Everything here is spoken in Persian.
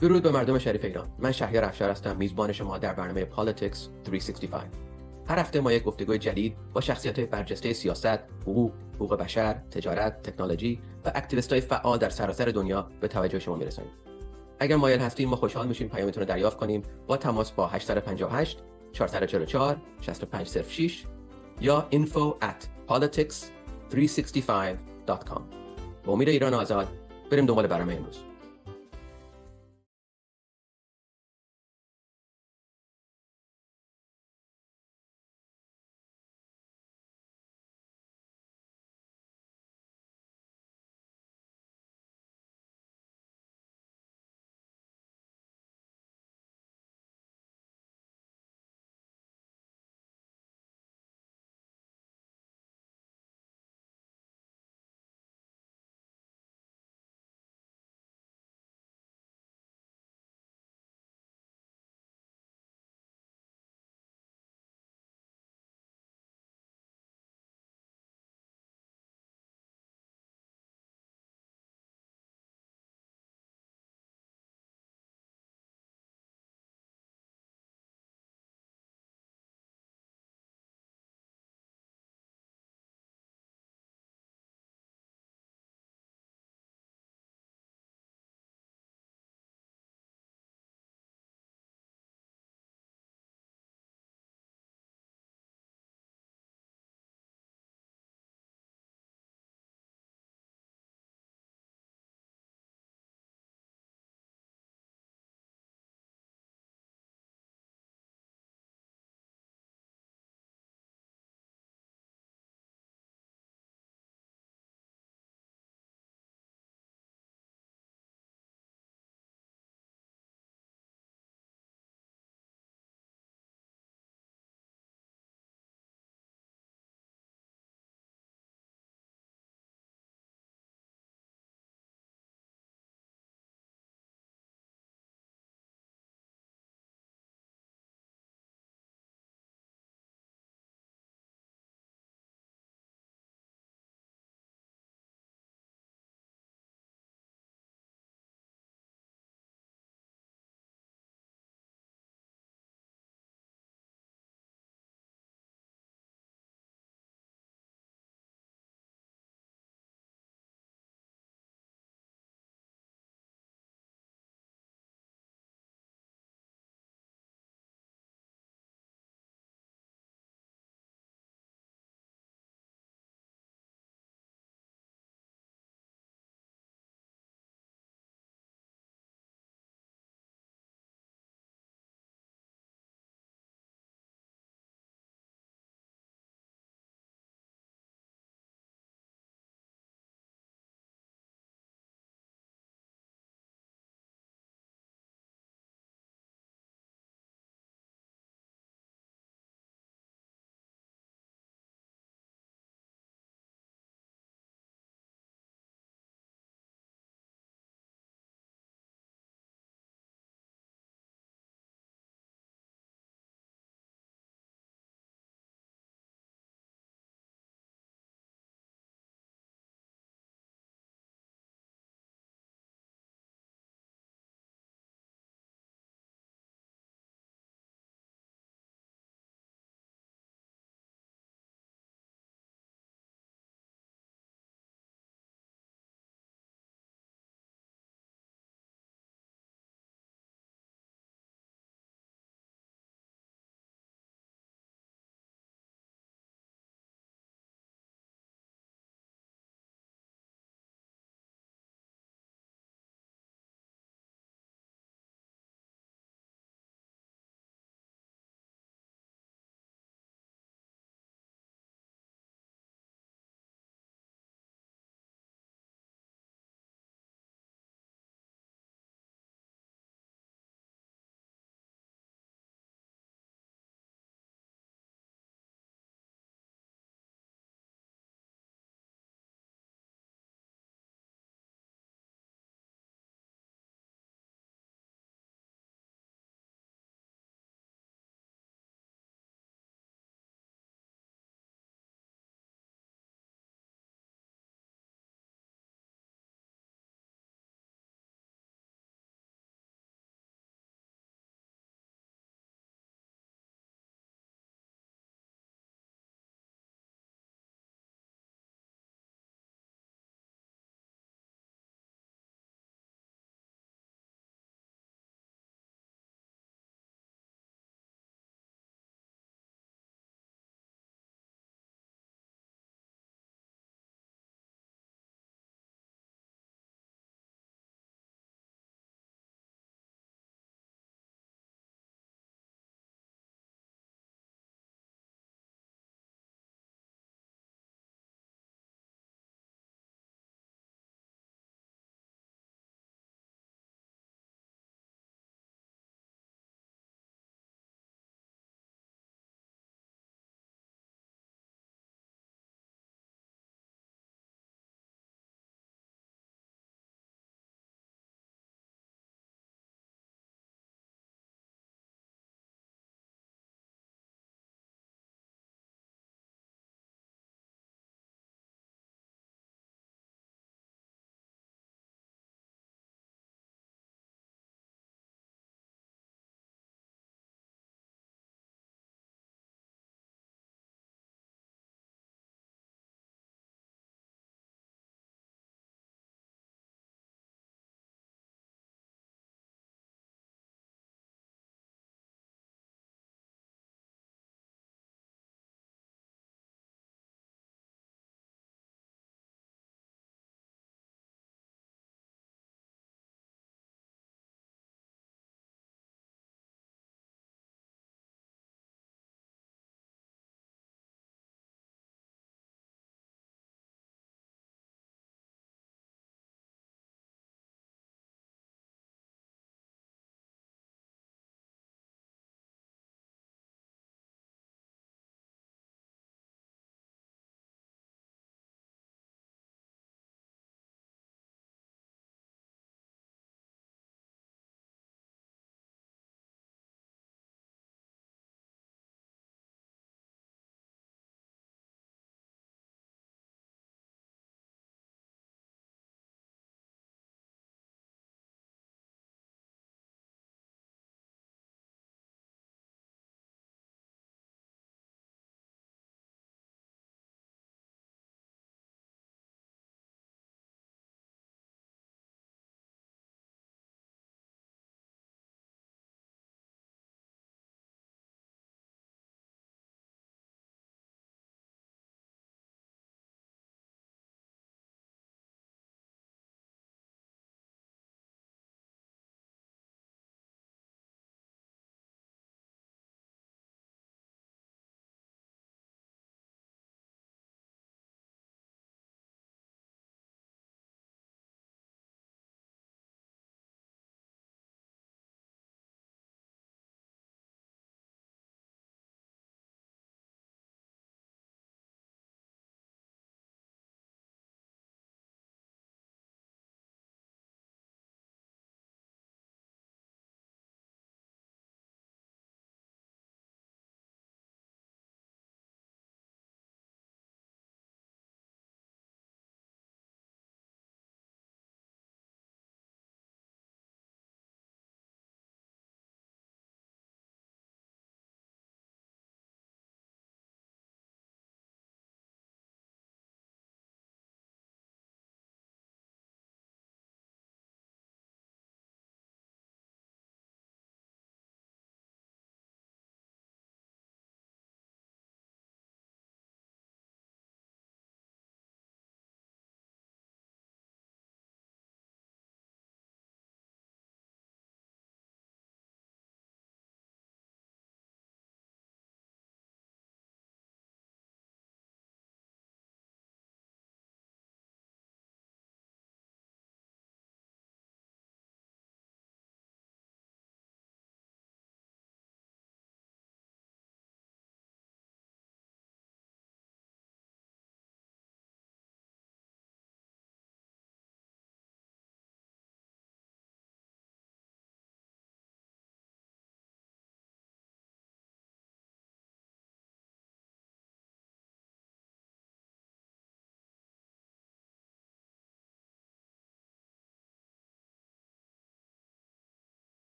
درود به مردم شریف ایران. من شهریار افشار هستم. میزبان شما در برنامه Politics 365 هر هفته ما یک گفتگوی جدید با شخصیت برجسته سیاست، حقوق، حقوق بشر، تجارت، تکنولوژی و activist های فعال در سراسر دنیا به توجه شما میرسانیم. اگر مایل هستین ما خوشحال میشیم پیامتون رو دریافت کنیم با تماس با 858 444 6506 یا info at politics365.com با امید ایران آزاد بریم دنبال برنامه امروز.